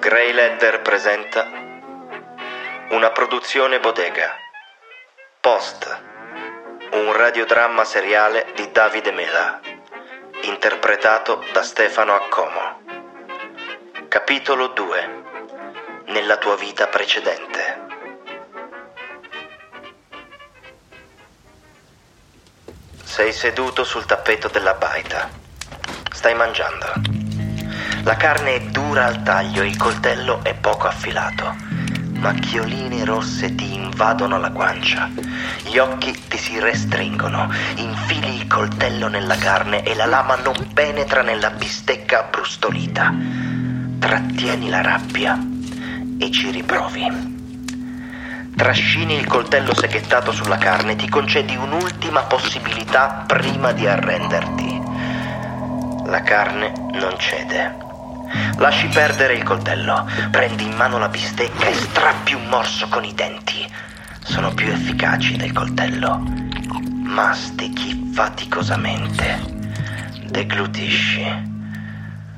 Grey Ledder presenta una produzione bodega. Post. Un radiodramma seriale di Davide Mela. Interpretato da Stefano Accomo. Capitolo 2. Nella tua vita precedente. Sei seduto sul tappeto della baita. Stai mangiando. La carne è dura al taglio, il coltello è poco affilato. Macchioline rosse ti invadono la guancia. Gli occhi ti si restringono. Infili il coltello nella carne e la lama non penetra nella bistecca abbrustolita. Trattieni la rabbia e ci riprovi. Trascini il coltello seghettato sulla carne, ti concedi un'ultima possibilità prima di arrenderti. La carne non cede. Lasci perdere il coltello, prendi in mano la bistecca e strappi un morso con i denti. Sono più efficaci del coltello. Mastichi faticosamente. Deglutisci.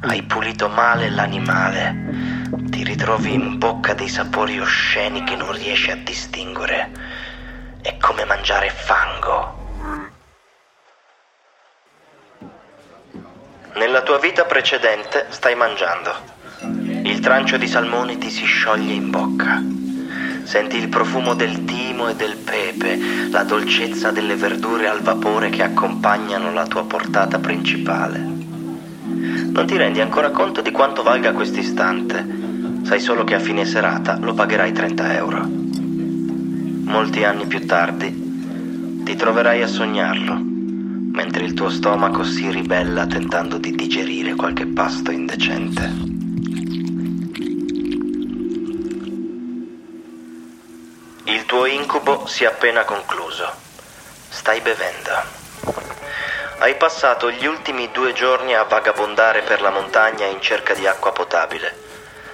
Hai pulito male l'animale. Ti ritrovi in bocca dei sapori osceni che non riesci a distinguere. È come mangiare fango. Nella tua vita precedente stai mangiando. Il trancio di salmone ti si scioglie in bocca. Senti il profumo del timo e del pepe, la dolcezza delle verdure al vapore che accompagnano la tua portata principale. Non ti rendi ancora conto di quanto valga quest'istante. Sai solo che a fine serata lo pagherai 30 euro. Molti anni più tardi ti troverai a sognarlo mentre il tuo stomaco si ribella tentando di digerire qualche pasto indecente. Il tuo incubo si è appena concluso. Stai bevendo. Hai passato gli ultimi due giorni a vagabondare per la montagna in cerca di acqua potabile.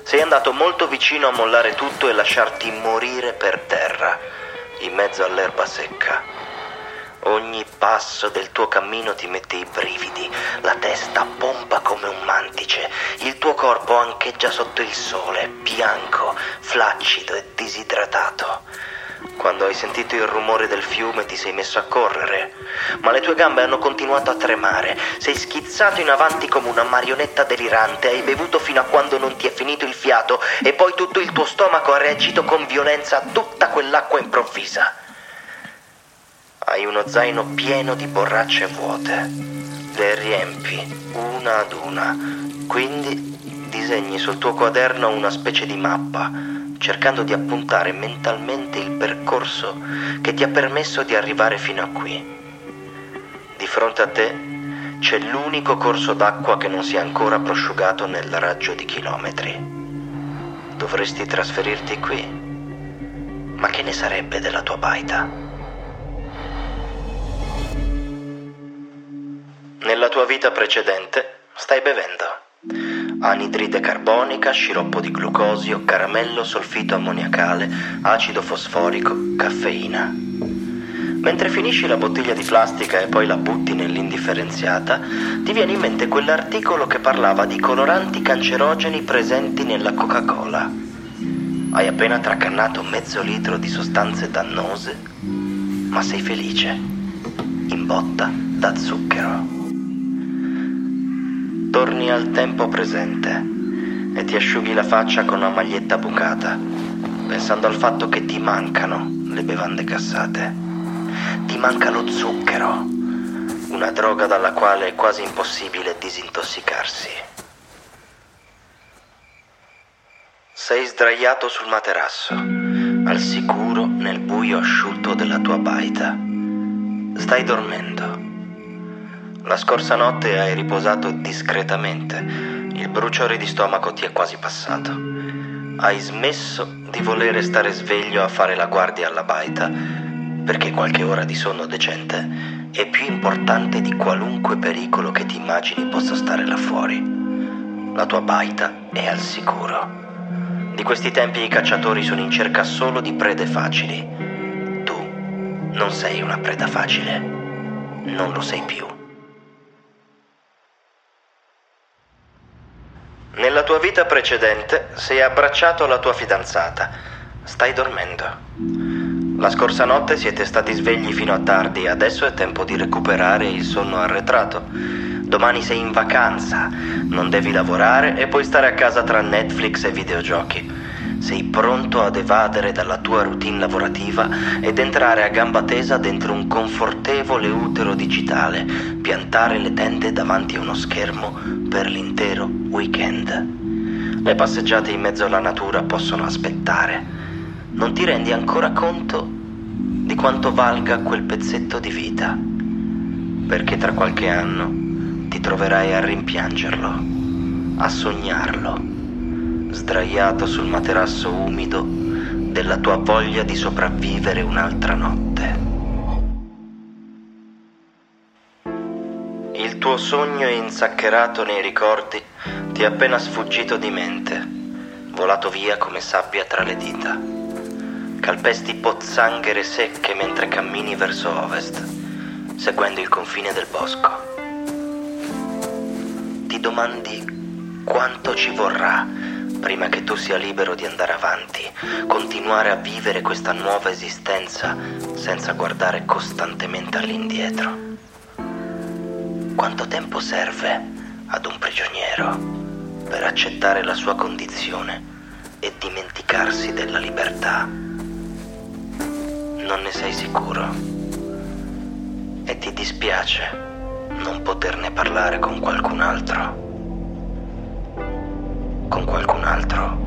Sei andato molto vicino a mollare tutto e lasciarti morire per terra, in mezzo all'erba secca. Ogni passo del tuo cammino ti mette i brividi, la testa pompa come un mantice, il tuo corpo ancheggia sotto il sole, bianco, flaccido e disidratato. Quando hai sentito il rumore del fiume ti sei messo a correre, ma le tue gambe hanno continuato a tremare, sei schizzato in avanti come una marionetta delirante, hai bevuto fino a quando non ti è finito il fiato e poi tutto il tuo stomaco ha reagito con violenza a tutta quell'acqua improvvisa. Hai uno zaino pieno di borracce vuote. Le riempi una ad una. Quindi disegni sul tuo quaderno una specie di mappa, cercando di appuntare mentalmente il percorso che ti ha permesso di arrivare fino a qui. Di fronte a te c'è l'unico corso d'acqua che non si è ancora prosciugato nel raggio di chilometri. Dovresti trasferirti qui. Ma che ne sarebbe della tua baita? Nella tua vita precedente stai bevendo anidride carbonica, sciroppo di glucosio, caramello, solfito ammoniacale, acido fosforico, caffeina. Mentre finisci la bottiglia di plastica e poi la butti nell'indifferenziata, ti viene in mente quell'articolo che parlava di coloranti cancerogeni presenti nella Coca-Cola. Hai appena tracannato mezzo litro di sostanze dannose, ma sei felice, in botta da zucchero torni al tempo presente e ti asciughi la faccia con una maglietta bucata, pensando al fatto che ti mancano le bevande cassate. Ti manca lo zucchero, una droga dalla quale è quasi impossibile disintossicarsi. Sei sdraiato sul materasso, al sicuro nel buio asciutto della tua baita. Stai dormendo. La scorsa notte hai riposato discretamente, Il bruciore di stomaco ti è quasi passato. Hai smesso di volere stare sveglio a fare la guardia alla baita, perché qualche ora di sonno decente è più importante di qualunque pericolo che ti immagini possa stare là fuori. La tua baita è al sicuro. Di questi tempi i cacciatori sono in cerca solo di prede facili. Tu non sei una preda facile. Non lo sei più. Tua vita precedente sei abbracciato alla tua fidanzata. Stai dormendo. La scorsa notte siete stati svegli fino a tardi, adesso è tempo di recuperare il sonno arretrato. Domani sei in vacanza, non devi lavorare e puoi stare a casa tra Netflix e videogiochi. Sei pronto ad evadere dalla tua routine lavorativa ed entrare a gamba tesa dentro un confortevole utero digitale, piantare le tende davanti a uno schermo per l'intero weekend. Le passeggiate in mezzo alla natura possono aspettare. Non ti rendi ancora conto di quanto valga quel pezzetto di vita, perché tra qualche anno ti troverai a rimpiangerlo, a sognarlo sdraiato sul materasso umido della tua voglia di sopravvivere un'altra notte. Il tuo sogno insaccherato nei ricordi ti è appena sfuggito di mente, volato via come sabbia tra le dita. Calpesti pozzanghere secche mentre cammini verso ovest, seguendo il confine del bosco. Ti domandi quanto ci vorrà prima che tu sia libero di andare avanti, continuare a vivere questa nuova esistenza senza guardare costantemente all'indietro. Quanto tempo serve ad un prigioniero per accettare la sua condizione e dimenticarsi della libertà? Non ne sei sicuro e ti dispiace non poterne parlare con qualcun altro con qualcun altro.